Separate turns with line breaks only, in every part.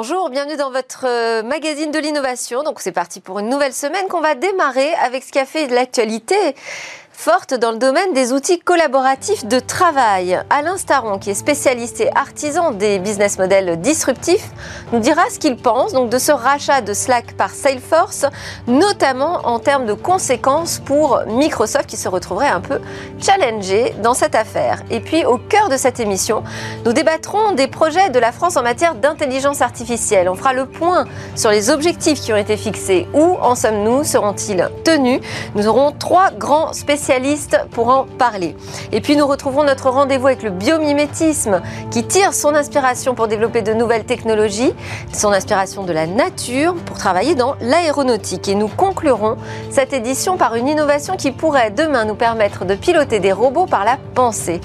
Bonjour, bienvenue dans votre euh, magazine de l'innovation. Donc c'est parti pour une nouvelle semaine qu'on va démarrer avec ce qui a fait de l'actualité forte dans le domaine des outils collaboratifs de travail. Alain Staron, qui est spécialiste et artisan des business models disruptifs, nous dira ce qu'il pense donc de ce rachat de Slack par Salesforce, notamment en termes de conséquences pour Microsoft qui se retrouverait un peu challengé dans cette affaire. Et puis au cœur de cette émission, nous débattrons des projets de la France en matière d'intelligence artificielle. On fera le point sur les objectifs qui ont été fixés. Où en sommes-nous? Seront-ils tenus? Nous aurons trois grands spécialistes pour en parler. Et puis nous retrouvons notre rendez-vous avec le biomimétisme qui tire son inspiration pour développer de nouvelles technologies, son inspiration de la nature pour travailler dans l'aéronautique. Et nous conclurons cette édition par une innovation qui pourrait demain nous permettre de piloter des robots par la pensée.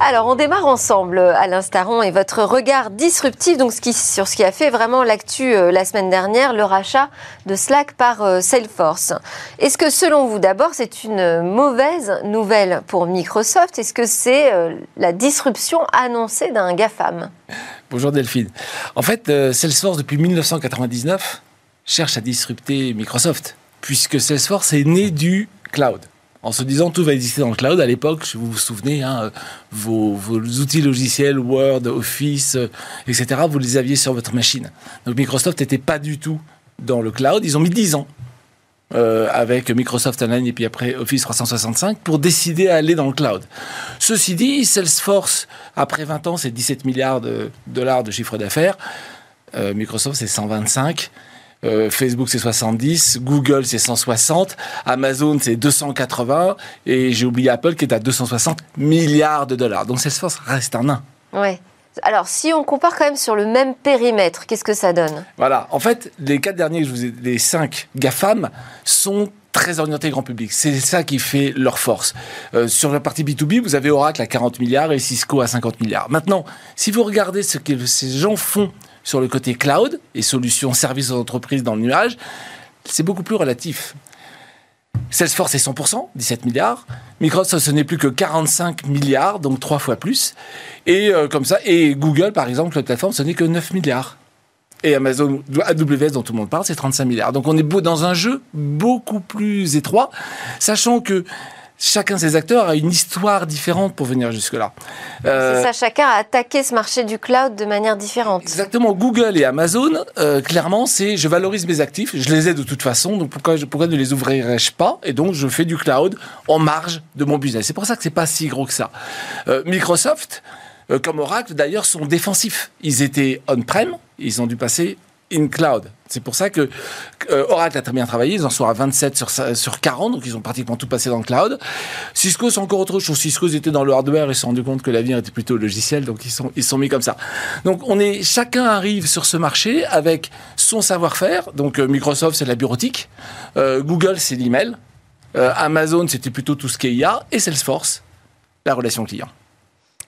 Alors, on démarre ensemble, Alain Staron, et votre regard disruptif donc, sur ce qui a fait vraiment l'actu euh, la semaine dernière, le rachat de Slack par euh, Salesforce. Est-ce que, selon vous, d'abord, c'est une mauvaise nouvelle pour Microsoft? Est-ce que c'est euh, la disruption annoncée d'un GAFAM?
Bonjour Delphine. En fait, Salesforce, depuis 1999, cherche à disrupter Microsoft, puisque Salesforce est né du cloud en se disant tout va exister dans le cloud. À l'époque, vous vous souvenez, hein, vos, outils logiciels, Word, Office, euh, etc., vous les aviez sur votre machine. Donc Microsoft n'était pas du tout dans le cloud. Ils ont mis 10 ans euh, avec Microsoft Online et puis après Office 365 pour décider à aller dans le cloud. Ceci dit, Salesforce, après 20 ans, c'est 17 milliards de dollars de chiffre d'affaires. Euh, Microsoft, c'est 125. Euh, Facebook c'est 70, Google c'est 160, Amazon c'est 280 et j'ai oublié Apple qui est à 260 milliards de dollars. Donc Salesforce reste un nain.
Ouais. Alors, si on compare quand même sur le même périmètre, qu'est-ce que ça donne?
Voilà. En fait, les quatre derniers, je vous ai, les cinq GAFAM sont très orientés grand public. C'est ça qui fait leur force. Euh, sur la partie B2B, vous avez Oracle à 40 milliards et Cisco à 50 milliards. Maintenant, si vous regardez ce que ces gens font sur le côté cloud et solutions services aux entreprises dans le nuage, c'est beaucoup plus relatif. Salesforce est 100%, 17 milliards. Microsoft, ce n'est plus que 45 milliards, donc trois fois plus. Et euh, et Google, par exemple, la plateforme, ce n'est que 9 milliards. Et Amazon, AWS, dont tout le monde parle, c'est 35 milliards. Donc on est dans un jeu beaucoup plus étroit, sachant que chacun de ces acteurs a une histoire différente pour venir jusque-là.
Euh, c'est ça, chacun a attaqué ce marché du cloud de manière différente.
Exactement. Google et Amazon, euh, clairement, c'est je valorise mes actifs, je les ai de toute façon, donc pourquoi, pourquoi ne les ouvrirais-je pas? Et donc, je fais du cloud en marge de mon business. C'est pour ça que c'est pas si gros que ça. Euh, Microsoft, comme Oracle d'ailleurs, sont défensifs. Ils étaient on-prem, ils ont dû passer in cloud. C'est pour ça que euh, Oracle a très bien travaillé. Ils en sont à 27 sur, sur 40, donc ils ont pratiquement tout passé dans le cloud. Cisco, c'est encore autre chose. Cisco, ils étaient dans le hardware et se sont rendu compte que l'avenir était plutôt logiciel, donc ils sont, ils sont mis comme ça. Donc on est, chacun arrive sur ce marché avec son savoir-faire. Donc euh, Microsoft, c'est la bureautique. Euh, Google, c'est l'email. Amazon, c'était plutôt tout ce qu'il y a. Et Salesforce, la relation client.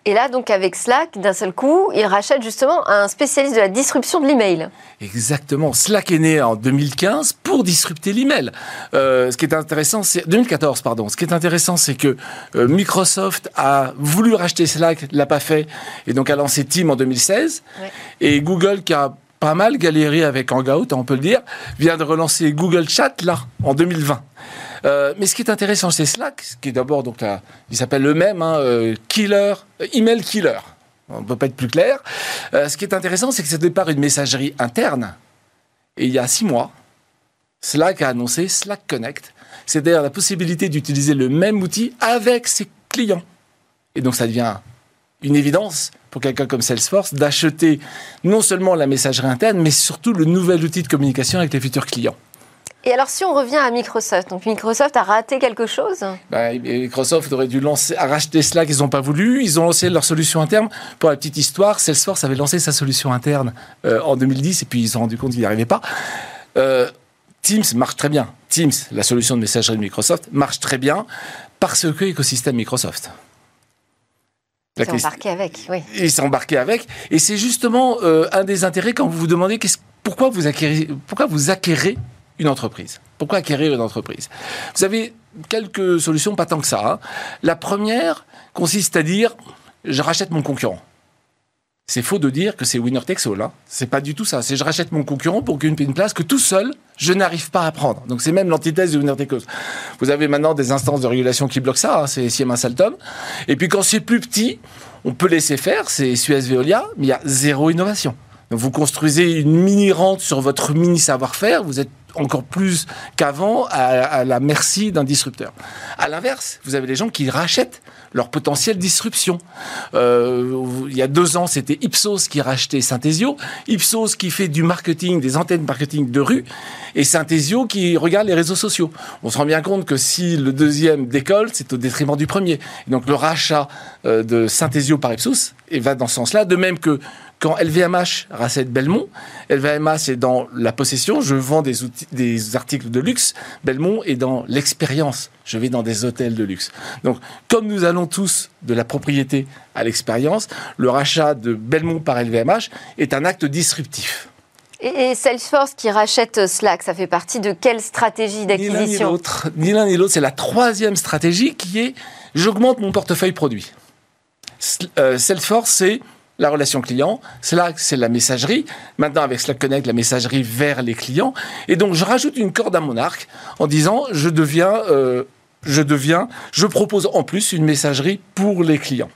Et là, donc, avec Slack, d'un seul coup, il rachète justement un spécialiste de la disruption de l'email.
Exactement. Slack est né en 2015 pour disrupter l'email. Euh, ce qui est intéressant, c'est 2014, pardon. Ce qui est intéressant, c'est que euh, Microsoft a voulu racheter Slack, l'a pas fait, et donc a lancé Team en 2016. Et Google, qui a pas mal galéré avec Hangout, on peut le dire, vient de relancer Google Chat là en 2020. Euh, mais ce qui est intéressant chez Slack, qui est d'abord donc il s'appelle le même hein, euh, killer, euh, email killer. On ne peut pas être plus clair. ce qui est intéressant, c'est que c'est au départ une messagerie interne. Et il y a six mois, Slack a annoncé Slack Connect, c'est-à-dire la possibilité d'utiliser le même outil avec ses clients. Et donc ça devient une évidence pour quelqu'un comme Salesforce d'acheter non seulement la messagerie interne, mais surtout le nouvel outil de communication avec les futurs clients.
Et alors, si on revient à Microsoft, donc Microsoft a raté quelque chose?
Bah, Microsoft aurait dû lancer, racheter Slack, ils n'ont pas voulu. Ils ont lancé leur solution interne. Pour la petite histoire, Salesforce avait lancé sa solution interne euh, en 2010 et puis ils se sont rendus compte qu'ils n'y arrivaient pas. Euh, Teams marche très bien. Teams, la solution de messagerie de Microsoft, marche très bien parce que écosystème Microsoft.
Ils sont embarqués avec, oui.
Ils sont embarqués avec. Et c'est justement euh, un des intérêts quand vous vous demandez pourquoi vous acquérez, pourquoi vous acquérez une entreprise. Pourquoi acquérir une entreprise? Vous avez quelques solutions, pas tant que ça. Hein. La première consiste à dire, je rachète mon concurrent. c'est faux de dire que c'est winner takes all. Hein. C'est pas du tout ça. C'est je rachète mon concurrent pour qu'une une place que tout seul, je n'arrive pas à prendre. Donc c'est même l'antithèse du winner takes all. Vous avez maintenant des instances de régulation qui bloquent ça. Hein. C'est Siemens Saltom. Et puis quand c'est plus petit, on peut laisser faire. C'est Suez Veolia, mais il y a zéro innovation. Donc vous construisez une mini rente sur votre mini savoir-faire. Vous êtes encore plus qu'avant à, la merci d'un disrupteur. À l'inverse, vous avez les gens qui rachètent leur potentielle disruption. Euh, il y a deux ans, c'était Ipsos qui rachetait Synthesio, Ipsos qui fait du marketing, des antennes marketing de rue, et Synthesio qui regarde les réseaux sociaux. On se rend bien compte que si le deuxième décolle, c'est au détriment du premier. donc le rachat euh, de Synthesio par Ipsos va dans ce sens-là, de même que quand LVMH rachète Belmont, LVMH est dans la possession, je vends des, outils, des articles de luxe, Belmont est dans l'expérience, je vais dans des hôtels de luxe. Donc, comme nous allons tous de la propriété à l'expérience, le rachat de Belmont par LVMH est un acte disruptif.
Et Salesforce qui rachète Slack, ça fait partie de quelle stratégie d'acquisition
Ni l'un ni l'autre. Ni l'un ni l'autre. C'est la troisième stratégie qui est j'augmente mon portefeuille produit. Euh, Salesforce, c'est la relation client. Slack, c'est la messagerie. Maintenant, avec Slack Connect, la messagerie vers les clients. Et donc, je rajoute une corde à mon arc en disant, je deviens, euh, je deviens, je propose en plus une messagerie pour les clients.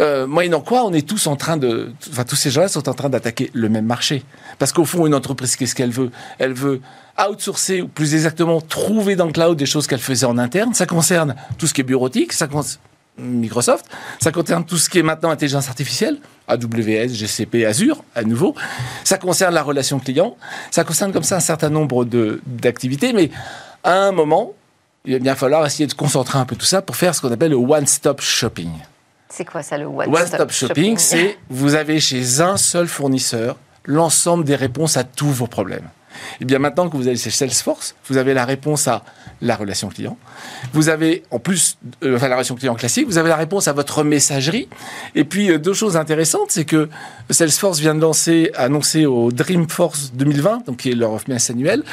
Euh, moyennant quoi, on est tous en train de, enfin, tous ces gens-là sont en train d'attaquer le même marché. Parce qu'au fond, une entreprise, qu'est-ce qu'elle veut? Elle veut outsourcer, ou plus exactement, trouver dans le cloud des choses qu'elle faisait en interne. Ça concerne tout ce qui est bureautique, ça concerne Microsoft. Ça concerne tout ce qui est maintenant intelligence artificielle, AWS, GCP, Azure, à nouveau. Ça concerne la relation client. Ça concerne comme ça un certain nombre d'activités. Mais à un moment, il va bien falloir essayer de concentrer un peu tout ça pour faire ce qu'on appelle le one-stop shopping.
C'est quoi ça, le one-stop
shopping, shopping C'est vous avez chez un seul fournisseur l'ensemble des réponses à tous vos problèmes. Et eh bien maintenant que vous avez chez Salesforce, vous avez la réponse à la relation client. Vous avez en plus, euh, enfin la relation client classique, vous avez la réponse à votre messagerie. Et puis euh, deux choses intéressantes, c'est que Salesforce vient de lancer, annoncer au Dreamforce 2020, donc qui est leur messe annuelle,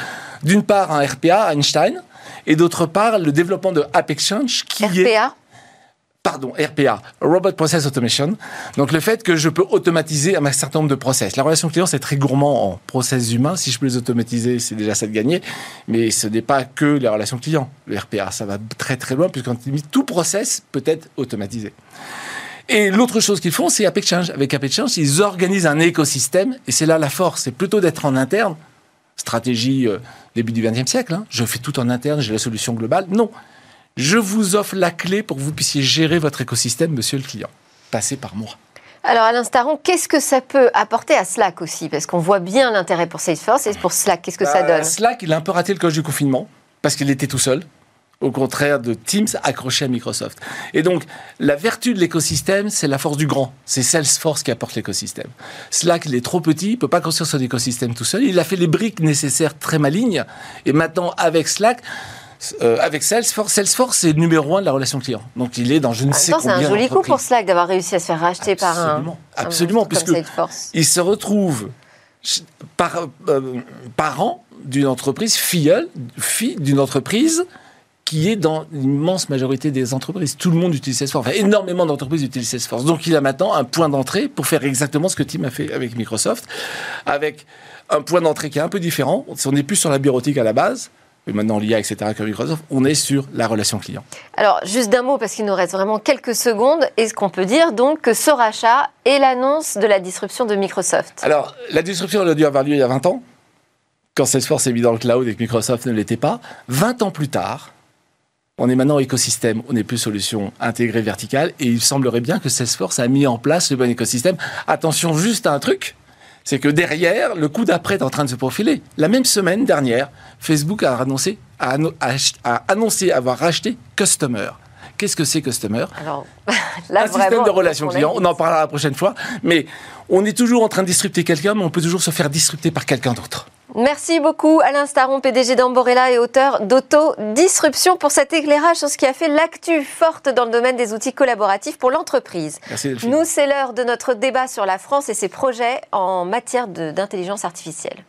d'une part un RPA Einstein, et d'autre part le développement de App Exchange qui
RPA
pardon, RPA, Robot Process Automation. Donc le fait que je peux automatiser un certain nombre de process. La relation client, c'est très gourmand en process humains. Si je peux les automatiser, c'est déjà ça de gagner. Mais ce n'est pas que les relations clients. Le RPA, ça va très très loin puisqu'en tout process peut être automatisé. Et l'autre chose qu'ils font, c'est App Exchange. Avec App Exchange, ils organisent un écosystème et c'est là la force. C'est plutôt d'être en interne. Stratégie euh, début du XXe siècle. Hein. Je fais tout en interne, j'ai la solution globale. Non je vous offre la clé pour que vous puissiez gérer votre écosystème, monsieur le client. Passez par moi.
Alors, Alain Staron, qu'est-ce que ça peut apporter à Slack aussi? Parce qu'on voit bien l'intérêt pour Salesforce et pour Slack, qu'est-ce que ça bah, donne?
Slack, il a un peu raté le coche du confinement parce qu'il était tout seul au contraire de Teams accroché à Microsoft. Et donc, la vertu de l'écosystème, c'est la force du grand. C'est Salesforce qui apporte l'écosystème. Slack, il est trop petit, il peut pas construire son écosystème tout seul. Il a fait les briques nécessaires très malignes. Et maintenant, avec Slack, euh, avec Salesforce, Salesforce c'est numéro un de la relation client. Donc il est dans je ne sais combien.
C'est un joli coup pour Slack d'avoir réussi à se faire racheter par un.
Absolument, puisque il se retrouve par, euh, parent d'une entreprise filleule, fille d'une entreprise qui est dans l'immense majorité des entreprises. Tout le monde utilise Salesforce. Enfin, énormément d'entreprises utilisent Salesforce. Donc, il a maintenant un point d'entrée pour faire exactement ce que Tim a fait avec Microsoft, avec un point d'entrée qui est un peu différent. On n'est plus sur la bureautique à la base et maintenant l'IA, etc., que Microsoft, on est sur la relation client.
Alors, juste d'un mot, parce qu'il nous reste vraiment quelques secondes, est-ce qu'on peut dire donc que ce rachat est l'annonce de la disruption de Microsoft?
Alors, la disruption, elle a dû avoir lieu il y a 20 ans, quand Salesforce est mis dans le cloud et que Microsoft ne l'était pas. 20 ans plus tard, on est maintenant écosystème, on n'est plus solution intégrée verticale, et il semblerait bien que Salesforce a mis en place le bon écosystème. Attention juste à un truc, c'est que derrière, le coup d'après est en train de se profiler. La même semaine dernière, Facebook a annoncé, a, annoncé avoir racheté Customer. Qu'est-ce que c'est Customer?
Alors,
Un système de relations clients. On en parlera la prochaine fois. Mais on est toujours en train de disrupter quelqu'un, mais on peut toujours se faire disrupter par quelqu'un d'autre.
Merci beaucoup Alain Staron, PDG d'Amborella et auteur d'Auto-Disruption pour cet éclairage sur ce qui a fait l'actu forte dans le domaine des outils collaboratifs pour l'entreprise. Nous, c'est l'heure de notre débat sur la France et ses projets en matière d'intelligence artificielle.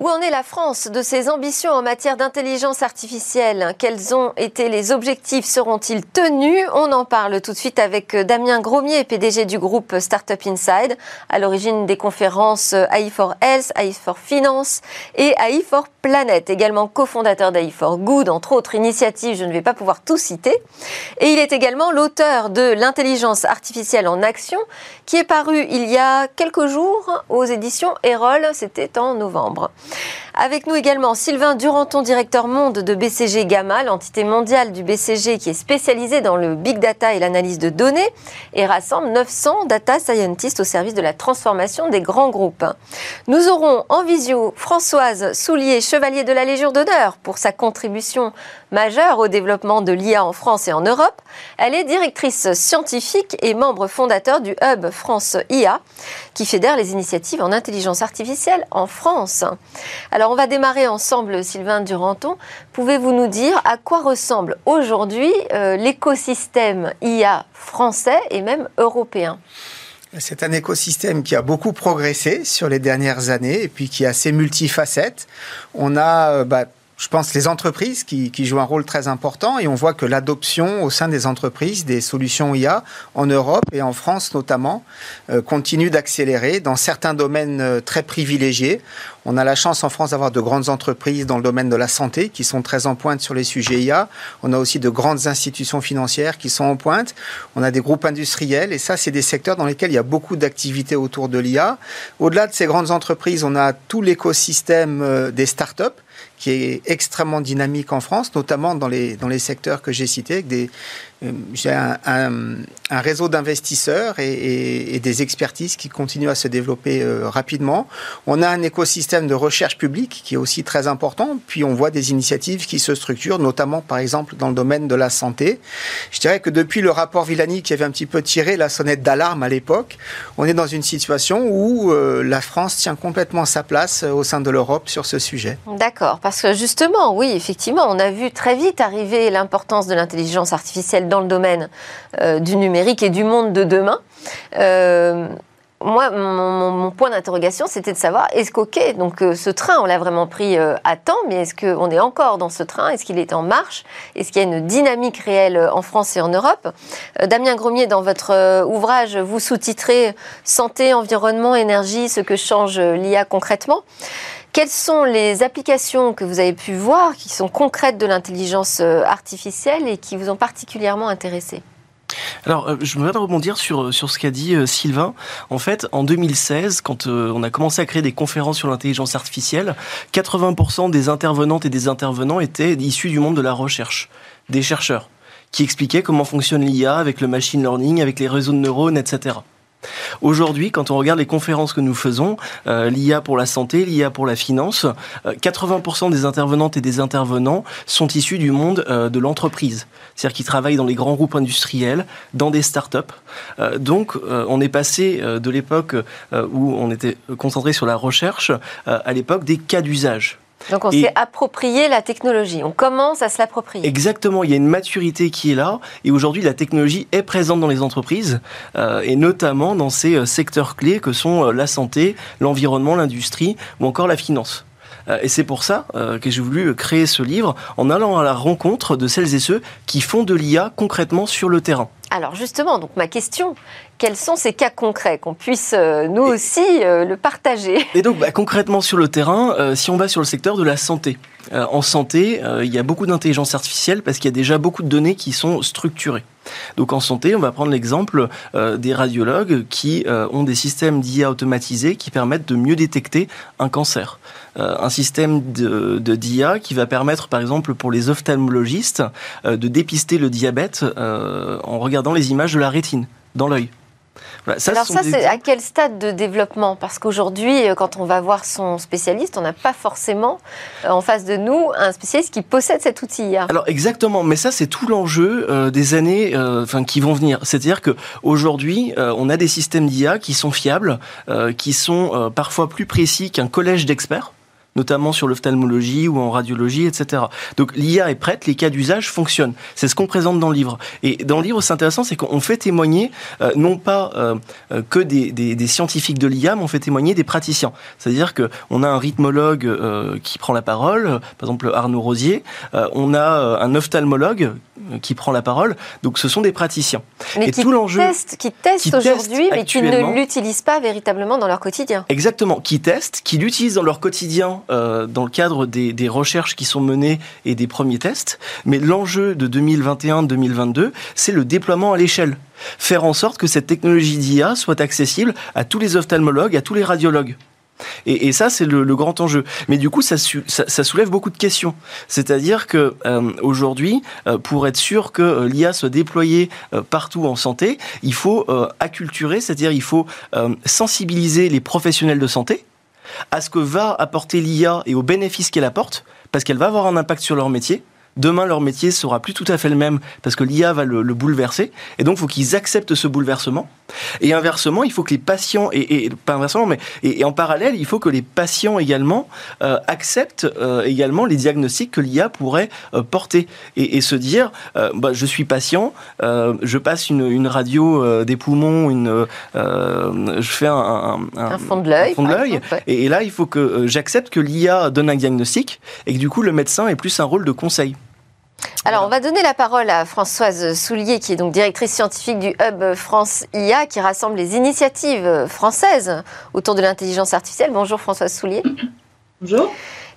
Où en est la France de ses ambitions en matière d'intelligence artificielle? Quels ont été les objectifs? Seront-ils tenus? On en parle tout de suite avec Damien Gromier, PDG du groupe Startup Inside, à l'origine des conférences AI for Health, AI for Finance et AI for Planet, également cofondateur d'AI for Good, entre autres initiatives, je ne vais pas pouvoir tout citer. Et il est également l'auteur de L'intelligence artificielle en action, qui est paru il y a quelques jours aux éditions Erol, c'était en novembre. Avec nous également Sylvain Duranton, directeur monde de BCG Gamma, l'entité mondiale du BCG qui est spécialisée dans le big data et l'analyse de données et rassemble 900 data scientists au service de la transformation des grands groupes. Nous aurons en visio Françoise Soulier, chevalier de la Légion d'honneur pour sa contribution majeure au développement de l'IA en France et en Europe. Elle est directrice scientifique et membre fondateur du Hub France IA qui fédère les initiatives en intelligence artificielle en France. Alors on va démarrer ensemble, Sylvain Duranton. Pouvez-vous nous dire à quoi ressemble aujourd'hui euh, l'écosystème IA français et même européen?
C'est un écosystème qui a beaucoup progressé sur les dernières années et puis qui est assez multifacette. On a euh, bah, je pense, les entreprises qui, qui, jouent un rôle très important et on voit que l'adoption au sein des entreprises des solutions IA en Europe et en France notamment euh, continue d'accélérer dans certains domaines euh, très privilégiés. On a la chance en France d'avoir de grandes entreprises dans le domaine de la santé qui sont très en pointe sur les sujets IA. On a aussi de grandes institutions financières qui sont en pointe. On a des groupes industriels et ça, c'est des secteurs dans lesquels il y a beaucoup d'activités autour de l'IA. Au-delà de ces grandes entreprises, on a tout l'écosystème euh, des startups qui est extrêmement dynamique en France, notamment dans les, dans les secteurs que j'ai cités, avec des, j'ai un, réseau d'investisseurs et, et, des expertises qui continuent à se développer euh, rapidement. On a un écosystème de recherche publique qui est aussi très important. Puis on voit des initiatives qui se structurent, notamment par exemple dans le domaine de la santé. Je dirais que depuis le rapport Villani qui avait un petit peu tiré la sonnette d'alarme à l'époque, on est dans une situation où euh, la France tient complètement sa place au sein de l'Europe sur ce sujet.
D'accord, parce que justement, oui, effectivement, on a vu très vite arriver l'importance de l'intelligence artificielle dans le domaine euh, du numérique et du monde de demain. Euh, moi, mon, point d'interrogation, c'était de savoir, est-ce qu'ok, donc euh, ce train, on l'a vraiment pris à temps, mais est-ce qu'on est encore dans ce train? Est-ce qu'il est en marche? Est-ce qu'il y a une dynamique réelle en France et en Europe? Damien Gromier, dans votre ouvrage, vous sous-titrez Santé, environnement, énergie, ce que change l'IA concrètement. Quelles sont les applications que vous avez pu voir qui sont concrètes de l'intelligence euh, artificielle et qui vous ont particulièrement intéressé?
Alors, euh, je voudrais rebondir sur, euh, sur ce qu'a dit Sylvain. En fait, en 2016, quand on a commencé à créer des conférences sur l'intelligence artificielle, 80% des intervenantes et des intervenants étaient issus du monde de la recherche, des chercheurs, qui expliquaient comment fonctionne l'IA avec le machine learning, avec les réseaux de neurones, etc. Aujourd'hui, quand on regarde les conférences que nous faisons, euh, l'IA pour la santé, l'IA pour la finance, 80% euh, des intervenantes et des intervenants sont issus du monde euh, de l'entreprise. C'est-à-dire qu'ils travaillent dans les grands groupes industriels, dans des start-up. donc, on est passé de l'époque où on était concentré sur la recherche à l'époque des cas d'usage.
Donc on s'est approprié la technologie, on commence à se l'approprier.
Exactement, il y a une maturité qui est là et aujourd'hui la technologie est présente dans les entreprises euh, et notamment dans ces euh, secteurs clés que sont euh, la santé, l'environnement, l'industrie ou encore la finance. Et c'est pour ça que j'ai voulu créer ce livre en allant à la rencontre de celles et ceux qui font de l'IA concrètement sur le terrain.
Alors justement, donc ma question, quels sont ces cas concrets qu'on puisse euh, nous aussi euh, le partager?
Et donc bah, concrètement sur le terrain, euh, si on va sur le secteur de la santé, en santé, il y a beaucoup d'intelligence artificielle parce qu'il y a déjà beaucoup de données qui sont structurées. Donc en santé, on va prendre l'exemple des radiologues qui ont des systèmes d'IA automatisés qui permettent de mieux détecter un cancer. un système de, d'IA qui va permettre, par exemple, pour les ophtalmologistes, de dépister le diabète en regardant les images de la rétine dans l'œil.
Alors ça, c'est à quel stade de développement? Parce qu'aujourd'hui, euh, quand on va voir son spécialiste, on n'a pas forcément euh, en face de nous un spécialiste qui possède cet outil.
Alors exactement, mais ça c'est tout l'enjeu euh, des années enfin, qui vont venir. C'est-à-dire que aujourd'hui, on a des systèmes d'IA qui sont fiables, qui sont parfois plus précis qu'un collège d'experts notamment sur l'ophtalmologie ou en radiologie, etc. Donc l'IA est prête, les cas d'usage fonctionnent. C'est ce qu'on présente dans le livre. Et dans le livre, c'est intéressant, c'est qu'on fait témoigner euh, non pas euh, euh, que des, des, des, scientifiques de l'IA, mais on fait témoigner des praticiens. C'est-à-dire que on a un rythmologue qui prend la parole, par exemple Arnaud Rosier, on a un ophtalmologue qui prend la parole. Donc ce sont des praticiens.
Mais et qui tout l'enjeu, testent, qui testent aujourd'hui, mais qui ne l'utilisent pas véritablement dans leur quotidien.
Exactement, qui testent, qui l'utilisent dans leur quotidien euh, dans le cadre des, recherches qui sont menées et des premiers tests. Mais l'enjeu de 2021-2022, c'est le déploiement à l'échelle. Faire en sorte que cette technologie d'IA soit accessible à tous les ophtalmologues, à tous les radiologues. Et, ça, c'est le, grand enjeu. Mais du coup, ça, soulève beaucoup de questions. C'est-à-dire que euh, aujourd'hui, euh, pour être sûr que l'IA soit déployée partout en santé, il faut acculturer, c'est-à-dire il faut sensibiliser les professionnels de santé à ce que va apporter l'IA et aux bénéfices qu'elle apporte, parce qu'elle va avoir un impact sur leur métier. Demain, leur métier sera plus tout à fait le même parce que l'IA va le, le, bouleverser. Et donc, il faut qu'ils acceptent ce bouleversement. Et inversement, il faut que les patients, et, et pas inversement, mais et, et, en parallèle, il faut que les patients également euh, acceptent euh, également les diagnostics que l'IA pourrait euh, porter et, et, se dire, bah, je suis patient, je passe une, une radio des poumons, une, je fais un, un,
un, fond de l'œil,
ouais. et, et, là, il faut que j'accepte que l'IA donne un diagnostic et que du coup, le médecin ait plus un rôle de conseil.
Alors, on va donner la parole à Françoise Soulier, qui est donc directrice scientifique du Hub France IA, qui rassemble les initiatives françaises autour de l'intelligence artificielle. Bonjour Françoise Soulier.
Bonjour.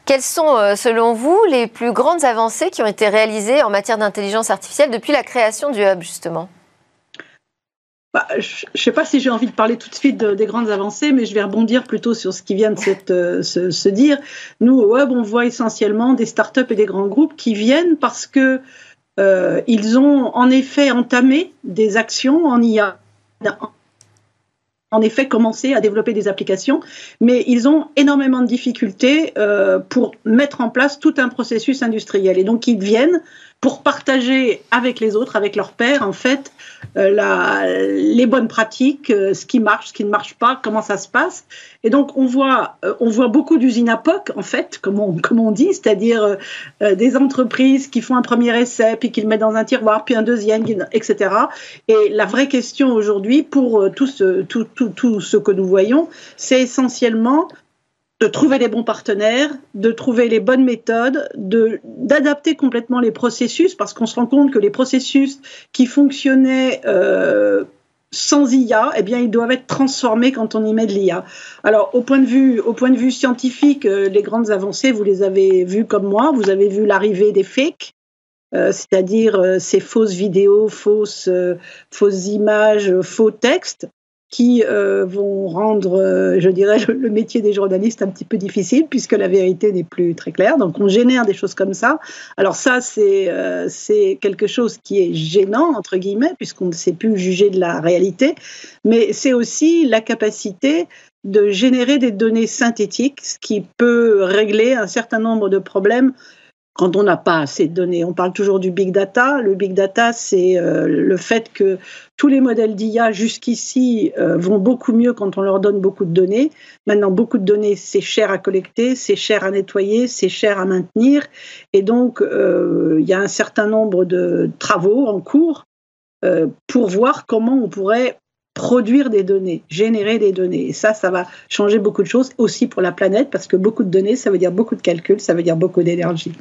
Quelles sont, euh, selon vous, les plus grandes avancées qui ont été réalisées en matière d'intelligence artificielle depuis la création du Hub, justement?
Bah, je ne sais pas si j'ai envie de parler tout de suite de, des grandes avancées, mais je vais rebondir plutôt sur ce qui vient de euh, se, dire. Nous, au Web, on voit essentiellement des startups et des grands groupes qui viennent parce que euh, ils ont en effet entamé des actions en IA, en effet commencé à développer des applications, mais ils ont énormément de difficultés euh, pour mettre en place tout un processus industriel. Et donc, ils viennent pour partager avec les autres, avec leurs pairs, en fait, euh, les bonnes pratiques, euh, ce qui marche, ce qui ne marche pas, comment ça se passe. Et donc, on voit, euh, on voit beaucoup d'usines à POC, en fait, comme on, dit, c'est-à-dire des entreprises qui font un premier essai, puis qui le mettent dans un tiroir, puis un deuxième, etc. Et la vraie question aujourd'hui, pour tout ce, tout ce que nous voyons, c'est essentiellement de trouver les bons partenaires, de trouver les bonnes méthodes, de d'adapter complètement les processus, parce qu'on se rend compte que les processus qui fonctionnaient euh, sans IA, eh bien, ils doivent être transformés quand on y met de l'IA. Alors, au point de vue, au point de vue scientifique, euh, les grandes avancées, vous les avez vues comme moi. Vous avez vu l'arrivée des fakes, euh, c'est-à-dire euh, ces fausses vidéos, fausses, euh, fausses images, faux textes qui euh, vont rendre, euh, je dirais, le, métier des journalistes un petit peu difficile puisque la vérité n'est plus très claire. Donc on génère des choses comme ça. Alors ça, c'est euh, quelque chose qui est gênant, entre guillemets, puisqu'on ne sait plus juger de la réalité, mais c'est aussi la capacité de générer des données synthétiques, ce qui peut régler un certain nombre de problèmes quand on n'a pas assez de données. On parle toujours du big data. Le big data, c'est euh, le fait que tous les modèles d'IA jusqu'ici euh, vont beaucoup mieux quand on leur donne beaucoup de données. Maintenant, beaucoup de données, c'est cher à collecter, c'est cher à nettoyer, c'est cher à maintenir. Et donc, euh, il y a un certain nombre de travaux en cours pour voir comment on pourrait produire des données, générer des données. Et ça, ça va changer beaucoup de choses aussi pour la planète parce que beaucoup de données, ça veut dire beaucoup de calculs, ça veut dire beaucoup d'énergie.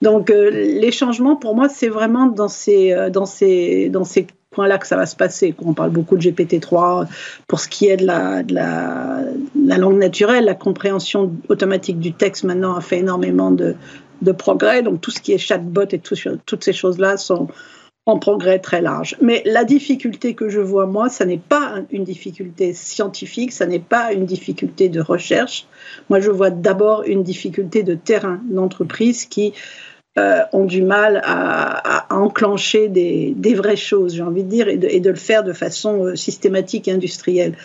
Donc euh, les changements, pour moi, c'est vraiment dans ces, euh, points-là que ça va se passer. On parle beaucoup de GPT-3 pour ce qui est de la, langue naturelle, la compréhension automatique du texte maintenant a fait énormément de, progrès. Donc tout ce qui est chatbot et tout, toutes ces choses-là sont en progrès très large. Mais la difficulté que je vois, moi, ça n'est pas une difficulté scientifique, ça n'est pas une difficulté de recherche. Moi, je vois d'abord une difficulté de terrain d'entreprise qui euh, ont du mal à, enclencher des, vraies choses, j'ai envie de dire, et de, et de, le faire de façon euh, systématique et industrielle.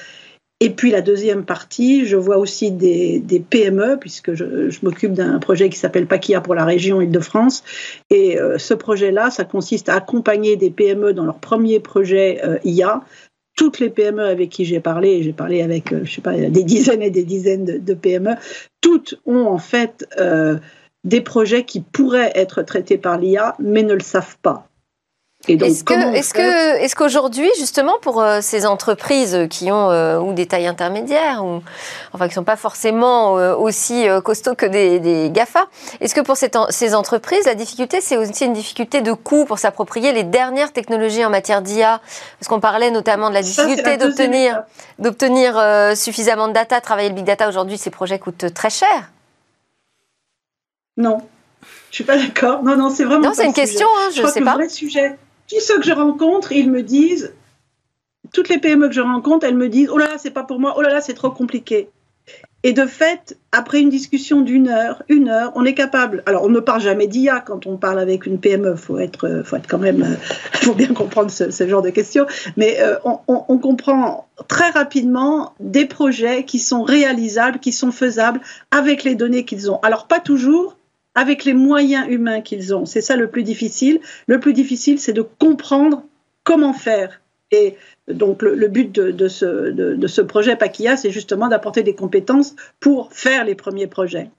Et puis la deuxième partie, je vois aussi des, PME, puisque je, m'occupe d'un projet qui s'appelle Pakia pour la région Île-de-France. Et euh, ce projet-là, ça consiste à accompagner des PME dans leur premier projet euh, IA toutes les PME avec qui j'ai parlé, j'ai parlé avec, euh, je sais pas, des dizaines et des dizaines de, PME, toutes ont en fait euh, des projets qui pourraient être traités par l'IA, mais ne le savent pas.
Est-ce que, est-ce qu'aujourd'hui, justement, pour euh, ces entreprises qui ont euh, ou des tailles intermédiaires, ou enfin qui sont pas forcément euh, aussi costauds que des, Gafa, est-ce que pour ces, ces entreprises, la difficulté, c'est aussi une difficulté de coût pour s'approprier les dernières technologies en matière d'IA Parce qu'on parlait notamment de la difficulté d'obtenir, d'obtenir suffisamment de data, travailler le big data aujourd'hui, ces projets coûtent très cher.
Non, je suis pas d'accord. Non, non, c'est vraiment.
Non, c'est une question. Hein, je,
je
sais pas.
Le vrai sujet, tous ceux que je rencontre, ils me disent, toutes les PME que je rencontre, elles me disent, oh là là, c'est pas pour moi, oh là là, c'est trop compliqué. Et de fait, après une discussion d'une heure, une heure, on est capable. Alors, on ne parle jamais d'IA quand on parle avec une PME. Faut être, faut être quand même, faut bien comprendre ce, genre de questions. Mais euh, on, comprend très rapidement des projets qui sont réalisables, qui sont faisables avec les données qu'ils ont. Alors, pas toujours, avec les moyens humains qu'ils ont. C'est ça le plus difficile. Le plus difficile, c'est de comprendre comment faire. Et donc le, but de, ce, de, ce, projet Paquia, c'est justement d'apporter des compétences pour faire les premiers projets.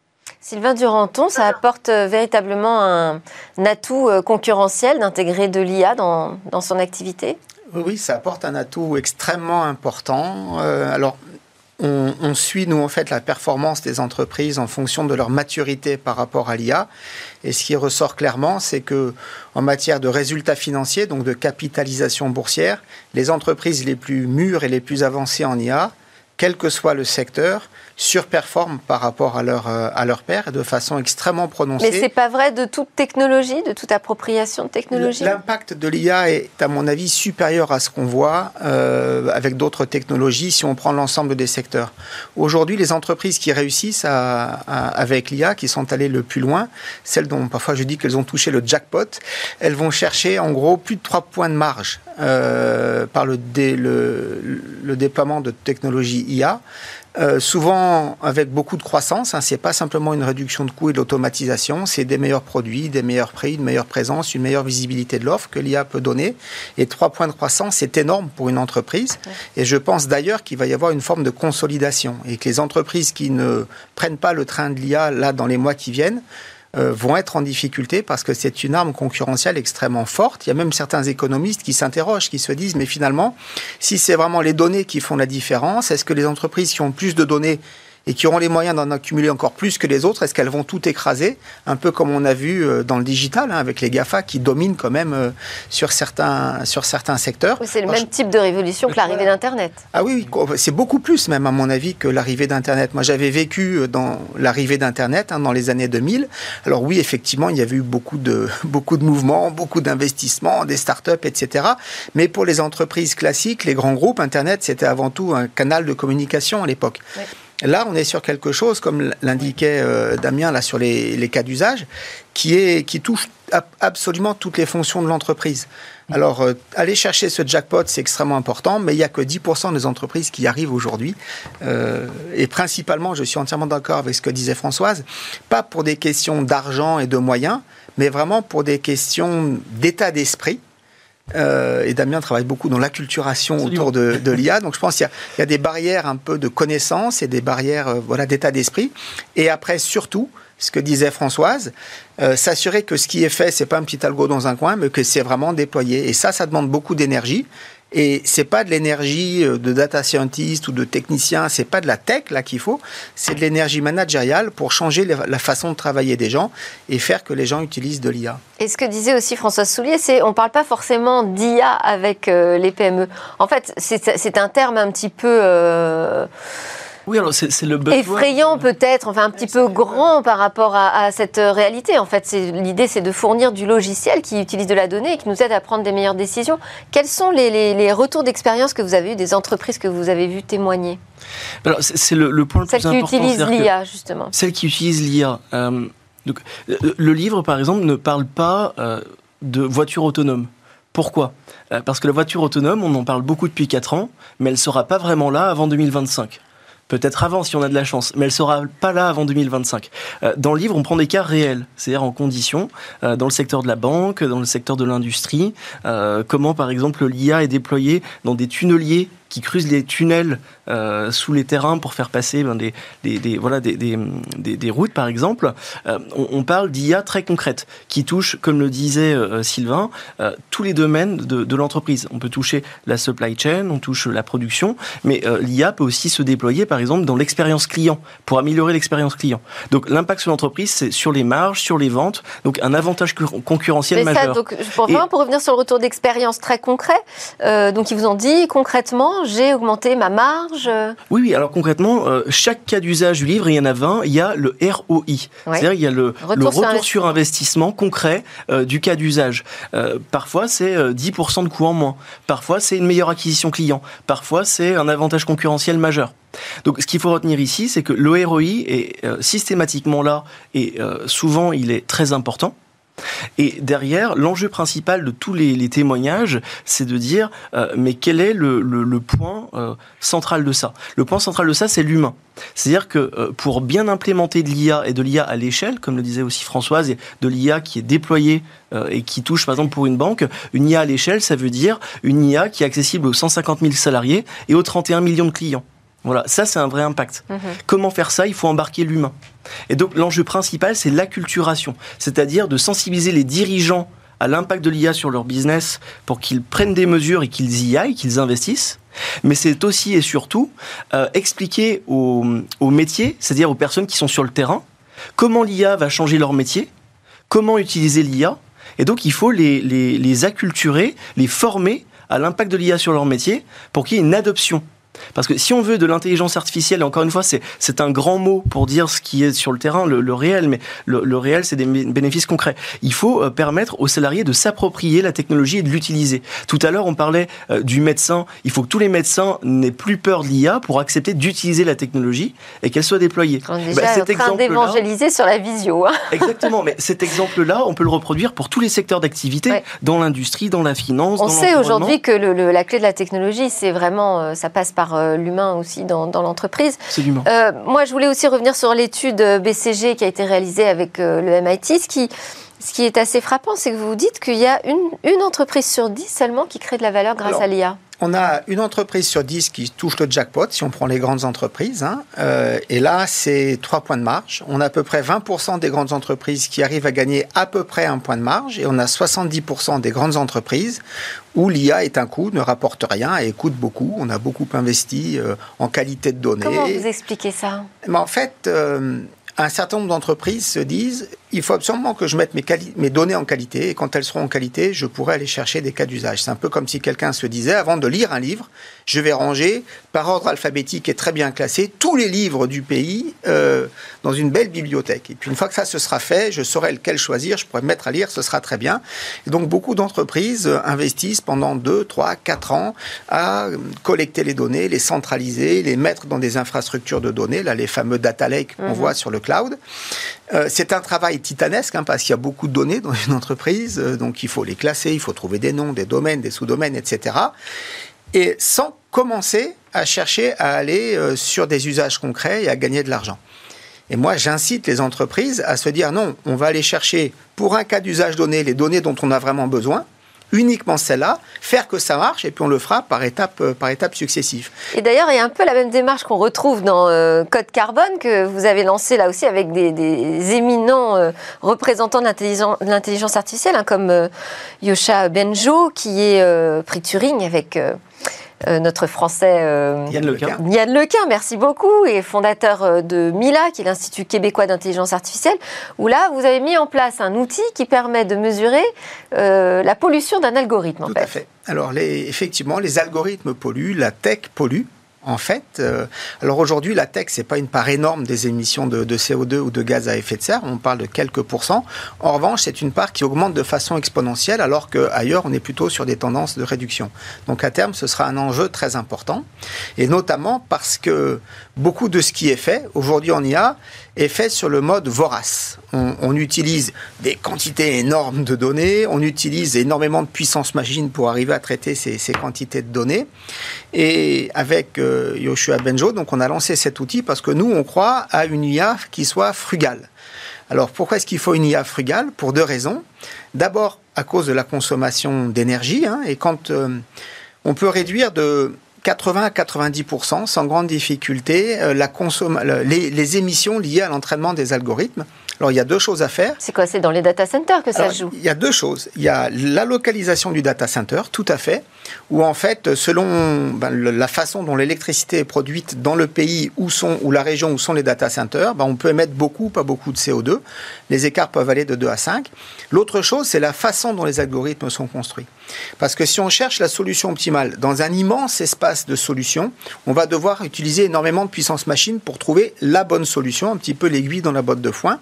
Sylvain Duranton, ça apporte euh, véritablement un, atout euh, concurrentiel d'intégrer de l'IA dans, dans, son activité?
Oui, ça apporte un atout extrêmement important. Euh, alors, on, suit, nous, en fait, la performance des entreprises en fonction de leur maturité par rapport à l'IA. Et ce qui ressort clairement, c'est que, en matière de résultats financiers, donc de capitalisation boursière, les entreprises les plus mûres et les plus avancées en IA, quel que soit le secteur, surperforment par rapport à leur, euh, à leur père de façon extrêmement prononcée.
Mais ce n'est pas vrai de toute technologie, de toute appropriation de technologie?
L'impact de l'IA est, à mon avis, supérieur à ce qu'on voit euh, avec d'autres technologies si on prend l'ensemble des secteurs. Aujourd'hui, les entreprises qui réussissent à, avec l'IA, qui sont allées le plus loin, celles dont parfois je dis qu'elles ont touché le jackpot, elles vont chercher en gros plus de 3 points de marge euh, par le, le, le déploiement de technologies IA. Euh, souvent avec beaucoup de croissance. Hein, c'est pas simplement une réduction de coûts et de l'automatisation, c'est des meilleurs produits, des meilleurs prix, une meilleure présence, une meilleure visibilité de l'offre que l'IA peut donner. Et trois points de croissance, c'est énorme pour une entreprise. Et je pense d'ailleurs qu'il va y avoir une forme de consolidation et que les entreprises qui ne prennent pas le train de l'IA là dans les mois qui viennent euh, vont être en difficulté parce que c'est une arme concurrentielle extrêmement forte. Il y a même certains économistes qui s'interrogent, qui se disent, mais finalement, si c'est vraiment les données qui font la différence, est-ce que les entreprises qui ont plus de données et qui auront les moyens d'en accumuler encore plus que les autres, est-ce qu'elles vont tout écraser Un peu comme on a vu euh, dans le digital, hein, avec les GAFA qui dominent quand même euh, sur, certains, sur certains secteurs?
c'est le même type de révolution que l'arrivée d'Internet.
Ah oui, c'est beaucoup plus même à mon avis que l'arrivée d'Internet. Moi j'avais vécu euh, dans l'arrivée d'Internet hein, dans les années 2000. Alors oui, effectivement, il y avait eu beaucoup de, beaucoup de mouvements, beaucoup d'investissements, des startups, etc. Mais pour les entreprises classiques, les grands groupes, Internet, c'était avant tout un canal de communication à l'époque. Là, on est sur quelque chose, comme l'indiquait euh, Damien là sur les, cas d'usage, qui est qui touche absolument toutes les fonctions de l'entreprise. Alors, euh, aller chercher ce jackpot, c'est extrêmement important, mais il n'y a que 10% des entreprises qui y arrivent aujourd'hui. Euh, et principalement, je suis entièrement d'accord avec ce que disait Françoise, pas pour des questions d'argent et de moyens, mais vraiment pour des questions d'état d'esprit. Euh, et Damien travaille beaucoup dans l'acculturation autour de, de l'IA. Donc je pense qu'il y, y, a des barrières un peu de connaissance et des barrières euh, voilà, d'état d'esprit. Et après, surtout, ce que disait Françoise, euh, s'assurer que ce qui est fait, c'est pas un petit algo dans un coin, mais que c'est vraiment déployé. Et ça, ça demande beaucoup d'énergie. Et c'est pas de l'énergie euh, de data scientist ou de technicien, c'est pas de la tech là qu'il faut, c'est de l'énergie managériale pour changer la façon de travailler des gens et faire que les gens utilisent de l'IA.
Et ce que disait aussi François Soulier, c'est on parle pas forcément d'IA avec euh, les PME. En fait, c'est un terme un petit peu euh,
oui, alors c'est le
effrayant peut-être, enfin un petit peu grand par rapport à, cette réalité. En fait, l'idée, c'est de fournir du logiciel qui utilise de la donnée et qui nous aide à prendre des meilleures décisions. Quels sont les, retours d'expérience que vous avez eu des entreprises que vous avez vues témoigner?
Alors, c'est le, point le
plus
important.
Celles qui utilisent l'IA, justement.
Celles qui utilisent l'IA. Euh, donc, le livre, par exemple, ne parle pas euh, de voitures autonomes. Pourquoi? Euh, Parce que la voiture autonome, on en parle beaucoup depuis 4 ans, mais elle ne sera pas vraiment là avant 2025. Peut-être avant si on a de la chance, mais elle sera pas là avant 2025. Euh, dans le livre, on prend des cas réels, c'est-à-dire en conditions, euh, dans le secteur de la banque, dans le secteur de l'industrie, euh, comment par exemple l'IA est déployée dans des tunneliers qui creusent les tunnels euh, sous les terrains pour faire passer ben, des, des, des, voilà, des, des, des, routes, par exemple. Euh, on, on, parle d'IA très concrète, qui touche, comme le disait euh, Sylvain, tous les domaines de, de l'entreprise. On peut toucher la supply chain, on touche la production, mais l'IA peut aussi se déployer, par exemple, dans l'expérience client, pour améliorer l'expérience client. Donc l'impact sur l'entreprise, c'est sur les marges, sur les ventes, donc un avantage concurrentiel
mais
majeur.
Ça, donc, pour, Et, pour revenir sur le retour d'expérience très concret, donc ils vous ont dit concrètement, j'ai augmenté ma marge
Oui, oui. Alors concrètement, euh, chaque cas d'usage du livre, il y en a 20, il y a le ROI. Ouais. C'est-à-dire il y a le retour, le retour sur, sur, investissement concret euh, du cas d'usage. Euh, parfois, c'est 10% de coût en moins. Parfois, c'est une meilleure acquisition client. Parfois, c'est un avantage concurrentiel majeur. Donc, ce qu'il faut retenir ici, c'est que le ROI est systématiquement là et souvent, il est très important. Et derrière, l'enjeu principal de tous les, témoignages, c'est de dire, euh, mais quel est le, point euh, central de ça? Le point central de ça, c'est l'humain. C'est-à-dire que euh, pour bien implémenter de l'IA et de l'IA à l'échelle, comme le disait aussi Françoise, et de l'IA qui est déployée et qui touche par exemple pour une banque, une IA à l'échelle, ça veut dire une IA qui est accessible aux 150 000 salariés et aux 31 millions de clients. Voilà, ça c'est un vrai impact. Mmh. Comment faire ça? Il faut embarquer l'humain. Et donc l'enjeu principal, c'est l'acculturation, c'est-à-dire de sensibiliser les dirigeants à l'impact de l'IA sur leur business pour qu'ils prennent des mesures et qu'ils y aillent, qu'ils investissent. Mais c'est aussi et surtout euh, expliquer aux, aux métiers, c'est-à-dire aux personnes qui sont sur le terrain, comment l'IA va changer leur métier, comment utiliser l'IA. Et donc il faut les, les, les acculturer, les former à l'impact de l'IA sur leur métier pour qu'il y ait une adoption parce que si on veut de l'intelligence artificielle, encore une fois, c'est un grand mot pour dire ce qui est sur le terrain, le, le réel, mais le, le réel, c'est des bénéfices concrets. Il faut euh, permettre aux salariés de s'approprier la technologie et de l'utiliser. Tout à l'heure, on parlait euh, du médecin. Il faut que tous les médecins n'aient plus peur de l'IA pour accepter d'utiliser la technologie et qu'elle soit déployée.
On est déjà bah, cet en train d'évangéliser sur la visio. Hein.
Exactement, mais cet exemple-là, on peut le reproduire pour tous les secteurs d'activité, ouais. dans l'industrie, dans la finance.
On sait aujourd'hui que le, la clé de la technologie, c'est vraiment, euh, ça passe par euh, l'humain aussi dans, dans l'entreprise. Euh, moi, je voulais aussi revenir sur l'étude BCG qui a été réalisée avec euh, le MIT. Ce qui, ce qui est assez frappant, c'est que vous vous dites qu'il y a une, une, entreprise sur dix seulement qui crée de la valeur grâce
Alors,
à l'IA.
On a une entreprise sur dix qui touche le jackpot, si on prend les grandes entreprises. Hein, euh, et là, c'est trois points de marge. On a à peu près 20% des grandes entreprises qui arrivent à gagner à peu près un point de marge. Et on a 70% des grandes entreprises où l'IA est un coût, ne rapporte rien et coûte beaucoup. On a beaucoup investi euh, en qualité de données.
Comment vous expliquez ça?
Mais En fait, euh, un certain nombre d'entreprises se disent il faut absolument que je mette mes, mes, données en qualité et quand elles seront en qualité, je pourrai aller chercher des cas d'usage. C'est un peu comme si quelqu'un se disait avant de lire un livre, je vais ranger par ordre alphabétique et très bien classé tous les livres du pays euh, dans une belle bibliothèque. Et puis une fois que ça se sera fait, je saurai lequel choisir, je pourrai me mettre à lire, ce sera très bien. Et donc beaucoup d'entreprises investissent pendant 2, 3, 4 ans à collecter les données, les centraliser, les mettre dans des infrastructures de données, là les fameux data lake qu'on mmh. voit sur le cloud. Euh, c'est un travail titanesque hein, parce qu'il y a beaucoup de données dans une entreprise, euh, donc il faut les classer, il faut trouver des noms, des domaines, des sous-domaines, etc. Et sans commencer à chercher à aller euh, sur des usages concrets et à gagner de l'argent. Et moi, j'incite les entreprises à se dire non, on va aller chercher pour un cas d'usage donné les données dont on a vraiment besoin, uniquement celle-là, faire que ça marche, et puis on le fera par étapes, par étapes successives.
Et d'ailleurs, il y a un peu la même démarche qu'on retrouve dans euh, Code Carbone, que vous avez lancé là aussi avec des, des éminents euh, représentants de l'intelligence artificielle, hein, comme euh, Yosha Benjo, qui est prix Turing avec euh, notre français euh,
Yann Lequin.
Yann Lequin, merci beaucoup, et fondateur euh, de MILA, qui est l'Institut québécois d'intelligence artificielle, où là, vous avez mis en place un outil qui permet de mesurer euh, la pollution d'un algorithme.
Tout
fait.
à fait. Alors, les, effectivement, les algorithmes polluent, la tech pollue. En fait, euh, alors aujourd'hui, la tech, c'est pas une part énorme des émissions de, de, CO2 ou de gaz à effet de serre. On parle de quelques pourcents. En revanche, c'est une part qui augmente de façon exponentielle, alors qu'ailleurs, on est plutôt sur des tendances de réduction. Donc, à terme, ce sera un enjeu très important, et notamment parce que beaucoup de ce qui est fait aujourd'hui en IA est fait sur le mode vorace. On, on, utilise des quantités énormes de données, on utilise énormément de puissance machine pour arriver à traiter ces, ces quantités de données, et avec euh, Yoshua Benjo, donc on a lancé cet outil parce que nous, on croit à une IA qui soit frugale. Alors pourquoi est-ce qu'il faut une IA frugale? Pour deux raisons. D'abord, à cause de la consommation d'énergie, hein, et quand on peut réduire de 80 à 90% sans grande difficulté la les, les émissions liées à l'entraînement des algorithmes. Alors, il y a deux choses à faire.
C'est quoi? C'est dans les data centers que ça joue?
Il y a deux choses. Il y a la localisation du data center, tout à fait, où en fait, selon ben, la façon dont l'électricité est produite dans le pays où sont, ou la région où sont les data centers, ben, on peut émettre beaucoup, pas beaucoup de CO2. Les écarts peuvent aller de 2 à 5. L'autre chose, c'est la façon dont les algorithmes sont construits. Parce que si on cherche la solution optimale dans un immense espace de solutions, on va devoir utiliser énormément de puissance machine pour trouver la bonne solution, un petit peu l'aiguille dans la botte de foin.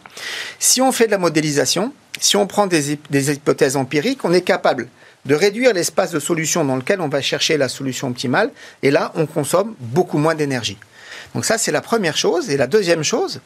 Si on fait de la modélisation, si on prend des, hypothèses empiriques, on est capable de réduire l'espace de solution dans lequel on va chercher la solution optimale, et là, on consomme beaucoup moins d'énergie. Donc ça, c'est la première chose. Et la deuxième chose,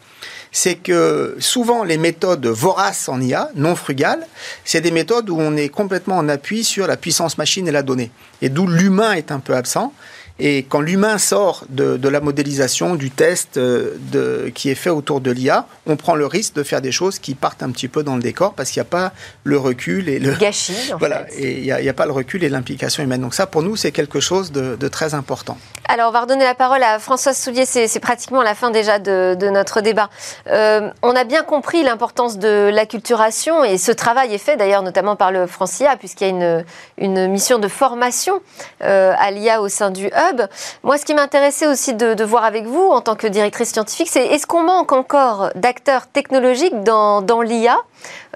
c'est que souvent les méthodes voraces en IA, non frugales, c'est des méthodes où on est complètement en appui sur la puissance machine et la donnée, et d'où l'humain est un peu absent. Et quand l'humain sort de, la modélisation, du test euh, de, qui est fait autour de l'IA, on prend le risque de faire des choses qui partent un petit peu dans le décor parce qu'il n'y a pas le recul et le
gâchis.
voilà, et il n'y a, pas le recul et l'implication humaine. Donc ça, pour nous, c'est quelque chose de, très important.
Alors, on va redonner la parole à Françoise Soulier. C'est pratiquement la fin déjà de, notre débat. Euh, on a bien compris l'importance de l'acculturation et ce travail est fait d'ailleurs notamment par le Francia puisqu'il y a une, une mission de formation euh, à l'IA au sein du hub. Moi, ce qui m'intéressait aussi de, voir avec vous, en tant que directrice scientifique, c'est est-ce qu'on manque encore d'acteurs technologiques dans, l'IA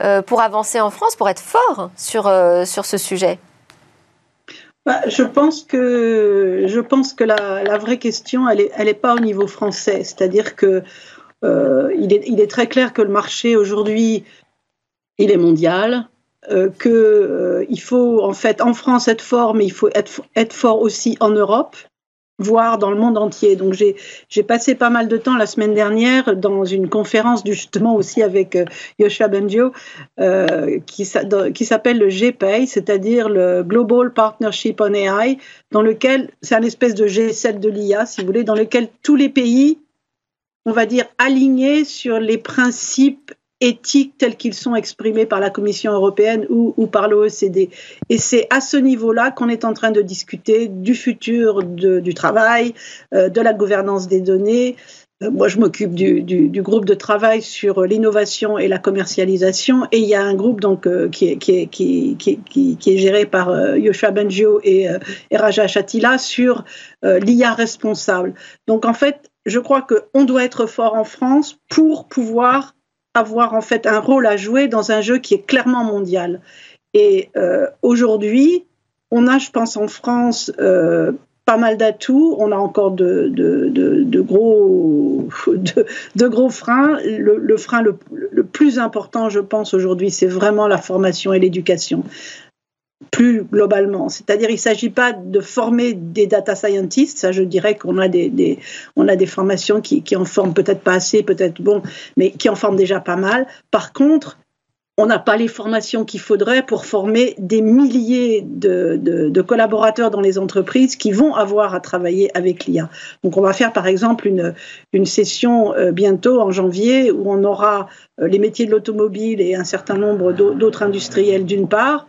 euh, pour avancer en France, pour être fort sur, euh, sur ce sujet?
Bah, je pense que, je pense que la, vraie question, elle n'est elle pas au niveau français. C'est-à-dire que euh, est, il, est, très clair que le marché aujourd'hui, il est mondial. Euh, qu'il euh, faut en fait en France être fort, mais il faut être, être fort aussi en Europe voire dans le monde entier. Donc j'ai passé pas mal de temps la semaine dernière dans une conférence justement aussi avec euh, Yoshua euh, qui, qui s'appelle le GPay, c'est-à-dire le Global Partnership on AI, dans lequel c'est un espèce de G7 de l'IA, si vous voulez, dans lequel tous les pays, on va dire, alignés sur les principes éthiques tels qu'ils sont exprimés par la Commission européenne ou, par l'OECD. Et c'est à ce niveau-là qu'on est en train de discuter du futur du travail, euh, de la gouvernance des données. Euh, moi, je m'occupe du, groupe de travail sur l'innovation et la commercialisation. Et il y a un groupe donc, euh, qui, est, géré par Yoshua Benjo et, et Raja Chatila sur l'IA responsable. Donc, en fait, je crois qu'on doit être fort en France pour pouvoir avoir en fait un rôle à jouer dans un jeu qui est clairement mondial. Et euh, aujourd'hui, on a, je pense, en France euh, pas mal d'atouts. On a encore de, gros, de, gros freins. Le, frein le, plus important, je pense, aujourd'hui, c'est vraiment la formation et l'éducation plus globalement. C'est-à-dire, il ne s'agit pas de former des data scientists. Ça, je dirais qu'on a des, on a des formations qui, qui en forment peut-être pas assez, peut-être bon, mais qui en forment déjà pas mal. Par contre, on n'a pas les formations qu'il faudrait pour former des milliers de, collaborateurs dans les entreprises qui vont avoir à travailler avec l'IA. Donc on va faire par exemple une, une session euh, bientôt en janvier où on aura euh, les métiers de l'automobile et un certain nombre d'autres industriels d'une part,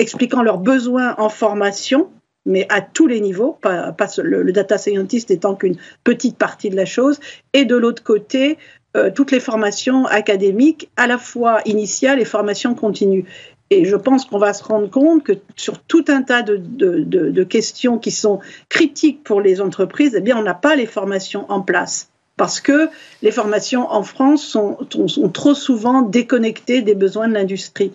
expliquant leurs besoins en formation, mais à tous les niveaux, le, data scientist étant qu'une petite partie de la chose, et de l'autre côté, euh, toutes les formations académiques, à la fois initiales et formations continues. Et je pense qu'on va se rendre compte que sur tout un tas de, questions qui sont critiques pour les entreprises, eh bien, on n'a pas les formations en place. Parce que les formations en France sont trop souvent déconnectées des besoins de l'industrie.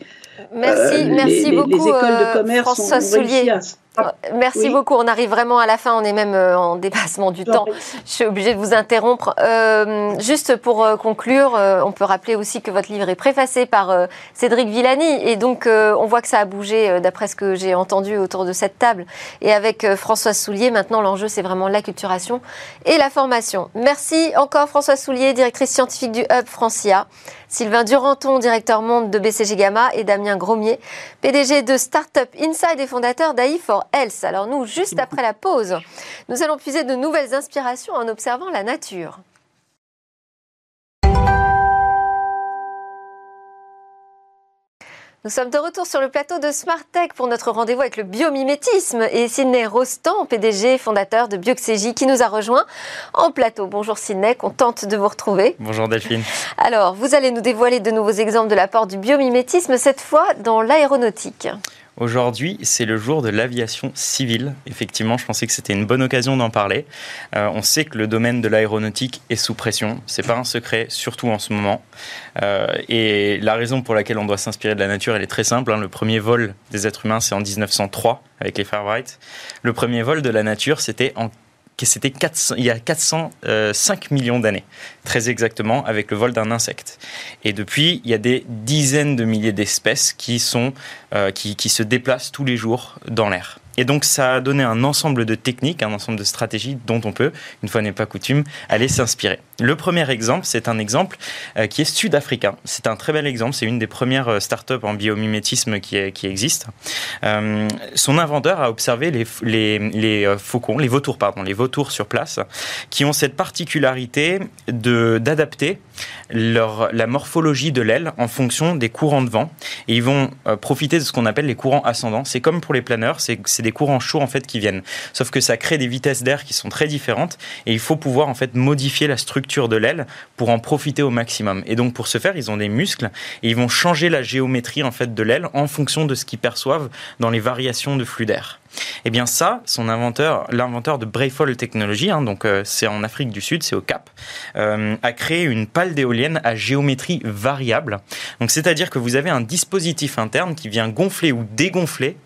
Merci, euh, merci beaucoup, les écoles de euh, commerce François Soulier. Ah, Merci beaucoup. On arrive vraiment à la fin. On est même euh, en dépassement du temps. Je suis obligée de vous interrompre. Euh, juste pour conclure, on peut rappeler aussi que votre livre est préfacé par Cédric Villani. Et donc, on voit que ça a bougé d'après ce que j'ai entendu autour de cette table. Et avec Françoise Soulier, maintenant, l'enjeu, c'est vraiment l'acculturation et la formation. Merci encore, Françoise Soulier, directrice scientifique du Hub Francia. Sylvain Duranton, directeur monde de BCG Gamma, et Damien Gromier, PDG de Startup Inside et fondateur d'AI for Else. Alors nous, juste après la pause, nous allons puiser de nouvelles inspirations en observant la nature. Nous sommes de retour sur le plateau de Smart Tech pour notre rendez-vous avec le biomimétisme et Sidney Rostand, PDG fondateur de Bioxégie, qui nous a rejoint en plateau. Bonjour Sidney, contente de vous retrouver.
Bonjour Delphine.
Alors, vous allez nous dévoiler de nouveaux exemples de l'apport du biomimétisme, cette fois dans l'aéronautique.
Aujourd'hui, c'est le jour de l'aviation civile. Effectivement, je pensais que c'était une bonne occasion d'en parler. Euh, on sait que le domaine de l'aéronautique est sous pression. C'est pas un secret, surtout en ce moment. Euh, et la raison pour laquelle on doit s'inspirer de la nature, elle est très simple. Hein. Le premier vol des êtres humains, c'est en 1903 avec les Wright. Le premier vol de la nature, c'était en c'était il y a 405 euh, millions d'années, très exactement, avec le vol d'un insecte. Et depuis, il y a des dizaines de milliers d'espèces qui, euh, qui, qui se déplacent tous les jours dans l'air. Et donc ça a donné un ensemble de techniques, un ensemble de stratégies dont on peut, une fois n'est pas coutume, aller s'inspirer. Le premier exemple, c'est un exemple euh, qui est sud-africain. C'est un très bel exemple, c'est une des premières euh, startups en biomimétisme qui, existe. Euh, son inventeur a observé les, les, faucons, les vautours, pardon, les vautours sur place, qui ont cette particularité d'adapter leur, la morphologie de l'aile en fonction des courants de vent. Et ils vont profiter de ce qu'on appelle les courants ascendants. C'est comme pour les planeurs, c'est des courants chauds en fait qui viennent. Sauf que ça crée des vitesses d'air qui sont très différentes et il faut pouvoir en fait modifier la structure de l'aile pour en profiter au maximum. Et donc pour ce faire, ils ont des muscles et ils vont changer la géométrie en fait de l'aile en fonction de ce qu'ils perçoivent dans les variations de flux d'air. Eh bien ça, son inventeur, l'inventeur de Brayfall Technology, hein, donc euh, c'est en Afrique du Sud, c'est au Cap, euh, a créé une pale d'éolienne à géométrie variable. Donc c'est-à-dire que vous avez un dispositif interne qui vient gonfler ou dégonfler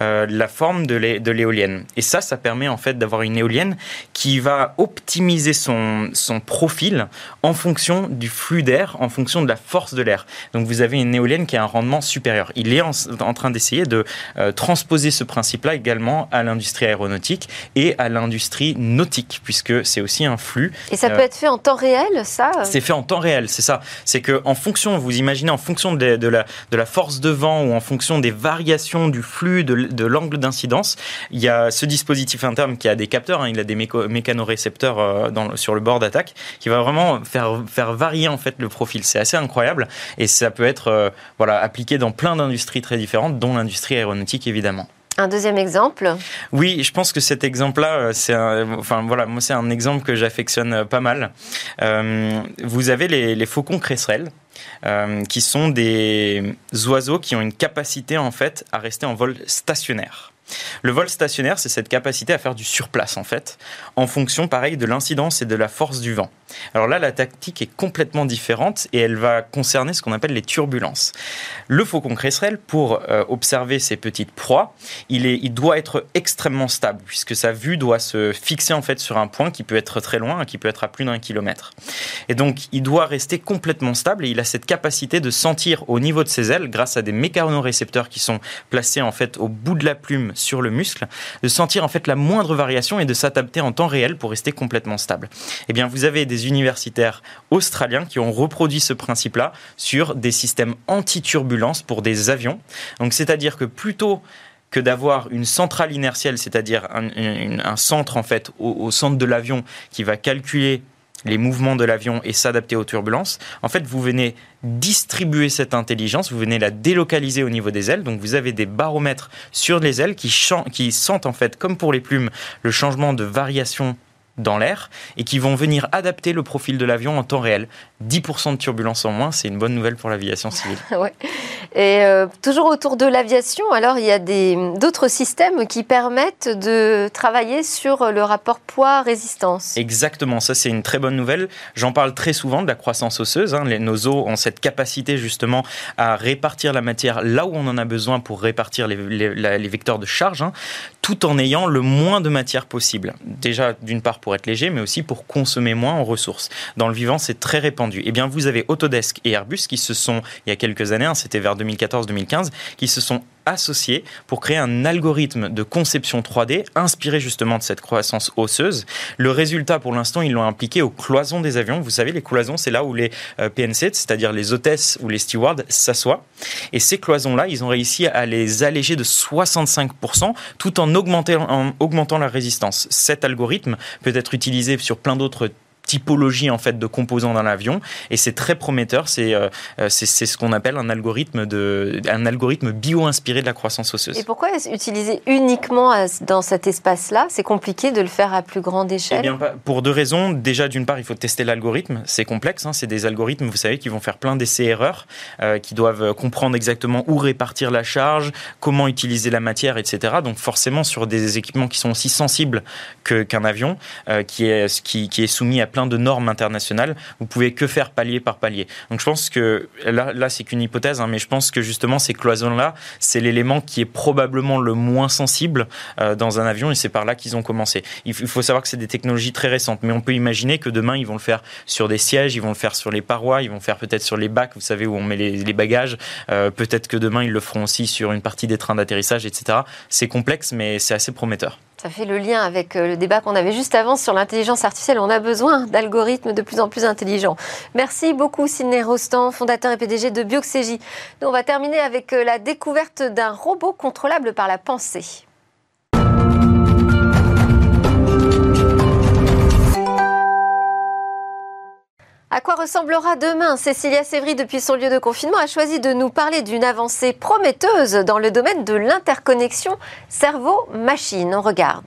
euh, la forme de l'éolienne. Et ça, ça permet en fait d'avoir une éolienne qui va optimiser son, son profil en fonction du flux d'air, en fonction de la force de l'air. Donc vous avez une éolienne qui a un rendement supérieur. Il est en, train d'essayer de transposer ce principe-là également à l'industrie aéronautique et à l'industrie nautique, puisque c'est aussi un flux.
Et ça peut euh, être fait en temps réel, ça
C'est fait en temps réel, c'est ça. C'est que en fonction, vous imaginez, en fonction de, la, de la force de vent ou en fonction des variations du flux, de, l'angle d'incidence, il y a ce dispositif interne qui a des capteurs, hein, il a des mécanorécepteurs euh, dans, sur le bord d'attaque, qui va vraiment faire, faire varier en fait le profil. C'est assez incroyable et ça peut être euh, voilà, appliqué dans plein d'industries très différentes, dont l'industrie aéronautique évidemment.
Un deuxième exemple
Oui, je pense que cet exemple-là, euh, c'est enfin voilà, moi c'est un exemple que j'affectionne euh, pas mal. Euh, vous avez les, faucons cresserelles. qui sont des oiseaux qui ont une capacité en fait à rester en vol stationnaire. Le vol stationnaire, c'est cette capacité à faire du surplace, en fait, en fonction, pareil, de l'incidence et de la force du vent. Alors là, la tactique est complètement différente et elle va concerner ce qu'on appelle les turbulences. Le faucon cresserelle, pour euh, observer ses petites proies, il, doit être extrêmement stable, puisque sa vue doit se fixer, en fait, sur un point qui peut être très loin, qui peut être à plus d'un kilomètre. Et donc, il doit rester complètement stable et il a cette capacité de sentir au niveau de ses ailes, grâce à des mécanorécepteurs qui sont placés, en fait, au bout de la plume sur le muscle, de sentir en fait la moindre variation et de s'adapter en temps réel pour rester complètement stable. Eh bien, vous avez des universitaires australiens qui ont reproduit ce principe-là sur des systèmes anti-turbulence pour des avions. Donc, c'est-à-dire que plutôt que d'avoir une centrale inertielle, c'est-à-dire un, centre en fait au centre de l'avion qui va calculer les mouvements de l'avion et s'adapter aux turbulences. En fait, vous venez distribuer cette intelligence, vous venez la délocaliser au niveau des ailes. Donc, vous avez des baromètres sur les ailes qui, sentent, en fait, comme pour les plumes, le changement de variation dans l'air et qui vont venir adapter le profil de l'avion en temps réel. 10% de turbulence en moins, c'est une bonne nouvelle pour l'aviation civile.
ouais. Et euh, toujours autour de l'aviation, alors il y a d'autres systèmes qui permettent de travailler sur le rapport poids-résistance.
Exactement, ça c'est une très bonne nouvelle. J'en parle très souvent de la croissance osseuse. Hein. Nos os ont cette capacité justement à répartir la matière là où on en a besoin pour répartir les, les, vecteurs de charge, hein, tout en ayant le moins de matière possible. Déjà d'une part pour être léger, mais aussi pour consommer moins en ressources. Dans le vivant, c'est très répandu. Eh bien, vous avez Autodesk et Airbus qui se sont, il y a quelques années, hein, c'était vers 2014-2015, qui se sont associés pour créer un algorithme de conception 3D inspiré justement de cette croissance osseuse. Le résultat, pour l'instant, ils l'ont impliqué aux cloisons des avions. Vous savez, les cloisons, c'est là où les euh, PNC, c'est-à-dire les hôtesses ou les stewards, s'assoient. Et ces cloisons-là, ils ont réussi à les alléger de 65% tout en augmentant, en augmentant la résistance. Cet algorithme peut être utilisé sur plein d'autres typologie en fait de composants dans l'avion et c'est très prometteur. C'est euh, c'est ce qu'on appelle un algorithme de un algorithme bio-inspiré de la croissance osseuse.
Et pourquoi utiliser uniquement dans cet espace-là? C'est compliqué de le faire à plus grande échelle?
Eh bien, pour deux raisons. Déjà, d'une part, il faut tester l'algorithme. C'est complexe. Hein. C'est des algorithmes, vous savez, qui vont faire plein d'essais-erreurs, euh, qui doivent comprendre exactement où répartir la charge, comment utiliser la matière, etc. Donc forcément, sur des équipements qui sont aussi sensibles qu'un avion, euh, qui est qui, qui est soumis à plein de normes internationales. Vous pouvez que faire palier par palier. Donc je pense que là, c'est qu'une hypothèse, hein, mais je pense que justement ces cloisons-là, c'est l'élément qui est probablement le moins sensible euh, dans un avion et c'est par là qu'ils ont commencé. Il faut savoir que c'est des technologies très récentes, mais on peut imaginer que demain ils vont le faire sur des sièges, ils vont le faire sur les parois, ils vont le faire peut-être sur les bacs, vous savez où on met les, bagages. Euh, peut-être que demain ils le feront aussi sur une partie des trains d'atterrissage, etc. C'est complexe, mais c'est assez prometteur.
Ça fait le lien avec euh, le débat qu'on avait juste avant sur l'intelligence artificielle. On a besoin d'algorithmes de plus en plus intelligents. Merci beaucoup, Sidney Rostand, fondateur et PDG de Bioxégie. Nous, on va terminer avec euh, la découverte d'un robot contrôlable par la pensée. Quoi ressemblera demain Cécilia Sévry, depuis son lieu de confinement, a choisi de nous parler d'une avancée prometteuse dans le domaine de l'interconnexion cerveau-machine. On regarde.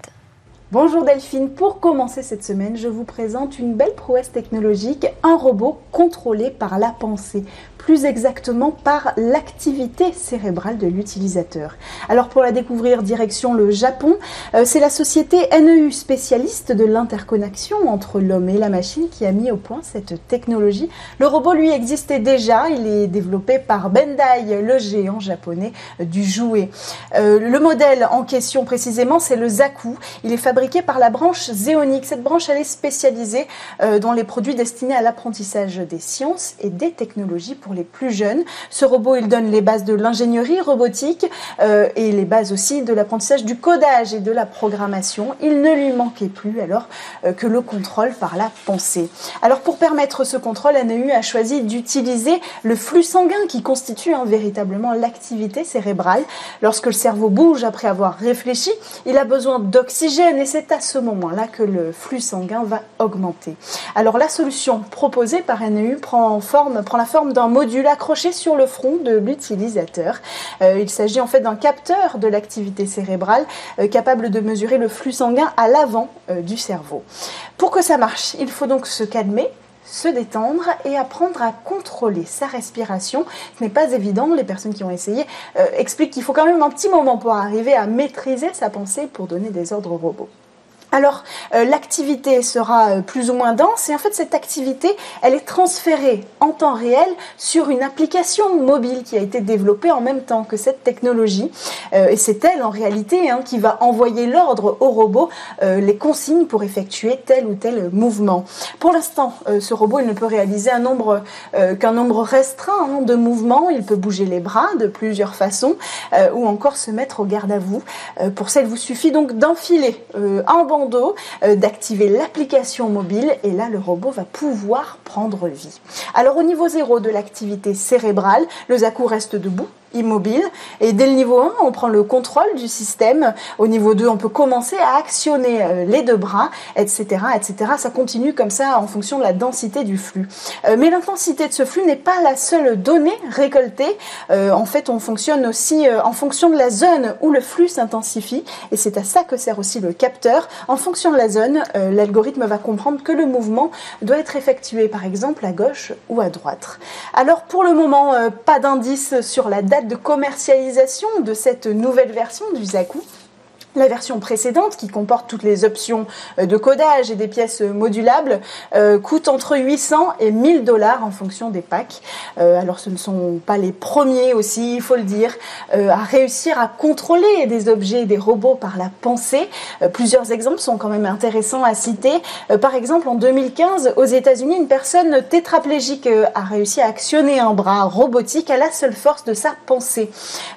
Bonjour Delphine, pour commencer cette semaine, je vous présente une belle prouesse technologique, un robot contrôlé par la pensée plus exactement par l'activité cérébrale de l'utilisateur. Alors pour la découvrir, direction le Japon, euh, c'est la société NEU spécialiste de l'interconnexion entre l'homme et la machine qui a mis au point cette technologie. Le robot lui existait déjà, il est développé par Bendai, le géant japonais du jouet. Euh, le modèle en question précisément, c'est le Zaku. Il est fabriqué par la branche Xeonic. Cette branche, elle est spécialisée euh, dans les produits destinés à l'apprentissage des sciences et des technologies pour les plus jeunes. Ce robot, il donne les bases de l'ingénierie robotique euh, et les bases aussi de l'apprentissage du codage et de la programmation. Il ne lui manquait plus alors euh, que le contrôle par la pensée. Alors pour permettre ce contrôle, NEU a choisi d'utiliser le flux sanguin qui constitue hein, véritablement l'activité cérébrale. Lorsque le cerveau bouge après avoir réfléchi, il a besoin d'oxygène et c'est à ce moment-là que le flux sanguin va augmenter. Alors la solution proposée par NEU prend la forme d'un module accroché sur le front de l'utilisateur. Euh, il s'agit en fait d'un capteur de l'activité cérébrale euh, capable de mesurer le flux sanguin à l'avant euh, du cerveau. Pour que ça marche, il faut donc se calmer, se détendre et apprendre à contrôler sa respiration. Ce n'est pas évident, les personnes qui ont essayé expliquent qu'il faut quand même un petit moment pour arriver à maîtriser sa pensée pour donner des ordres aux robots. Alors, euh, l'activité sera euh, plus ou moins dense et en fait, cette activité, elle est transférée en temps réel sur une application mobile qui a été développée en même temps que cette technologie. Euh, et c'est elle, en réalité, hein, qui va envoyer l'ordre au robot, les consignes pour effectuer tel ou tel mouvement. Pour l'instant, ce robot, il ne peut réaliser nombre qu'un nombre restreint hein, de mouvements. Il peut bouger les bras de plusieurs façons ou encore se mettre au garde à vous. pour ça, il vous suffit donc d'enfiler un bandeau euh, d'activer l'application mobile et là le robot va pouvoir prendre vie. Alors au niveau zéro de l'activité cérébrale, le Zaku reste debout immobile. Et dès le niveau 1, on prend le contrôle du système. Au niveau 2, on peut commencer à actionner euh, les deux bras, etc., etc. Ça continue comme ça en fonction de la densité du flux. Euh, mais l'intensité de ce flux n'est pas la seule donnée récoltée. Euh, en fait, on fonctionne aussi en fonction de la zone où le flux s'intensifie. Et c'est à ça que sert aussi le capteur. En fonction de la zone, l'algorithme va comprendre que le mouvement doit être effectué, par exemple, à gauche ou à droite. Alors, pour le moment, pas d'indice sur la date de commercialisation de cette nouvelle version du Zaku. La version précédente, qui comporte toutes les options euh, de codage et des pièces modulables, euh, coûte entre 800 et 1000 dollars en fonction des packs. Euh, alors ce ne sont pas les premiers aussi, il faut le dire, à réussir à contrôler des objets et des robots par la pensée. plusieurs exemples sont quand même intéressants à citer. par exemple, en 2015, aux États-Unis, une personne tétraplégique a réussi à actionner un bras robotique à la seule force de sa pensée.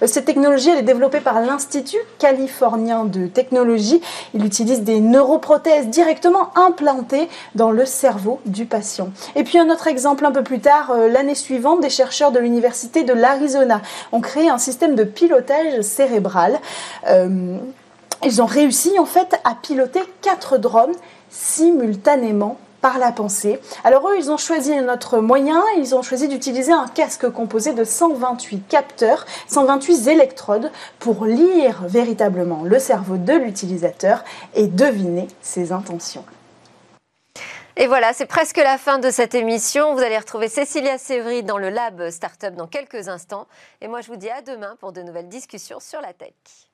cette technologie, elle est développée par l'Institut californien de technologie. Il utilise des neuroprothèses directement implantées dans le cerveau du patient. Et puis un autre exemple un peu plus tard, euh, l'année suivante, des chercheurs de l'université de l'Arizona ont créé un système de pilotage cérébral. Euh, ils ont réussi en fait à piloter quatre drones simultanément par la pensée. Alors eux, ils ont choisi un autre moyen, ils ont choisi d'utiliser un casque composé de 128 capteurs, 128 électrodes pour lire véritablement le cerveau de l'utilisateur et deviner ses intentions.
Et voilà, c'est presque la fin de cette émission. Vous allez retrouver Cécilia Sévry dans le Lab Startup dans quelques instants. Et moi, je vous dis à demain pour de nouvelles discussions sur la tech.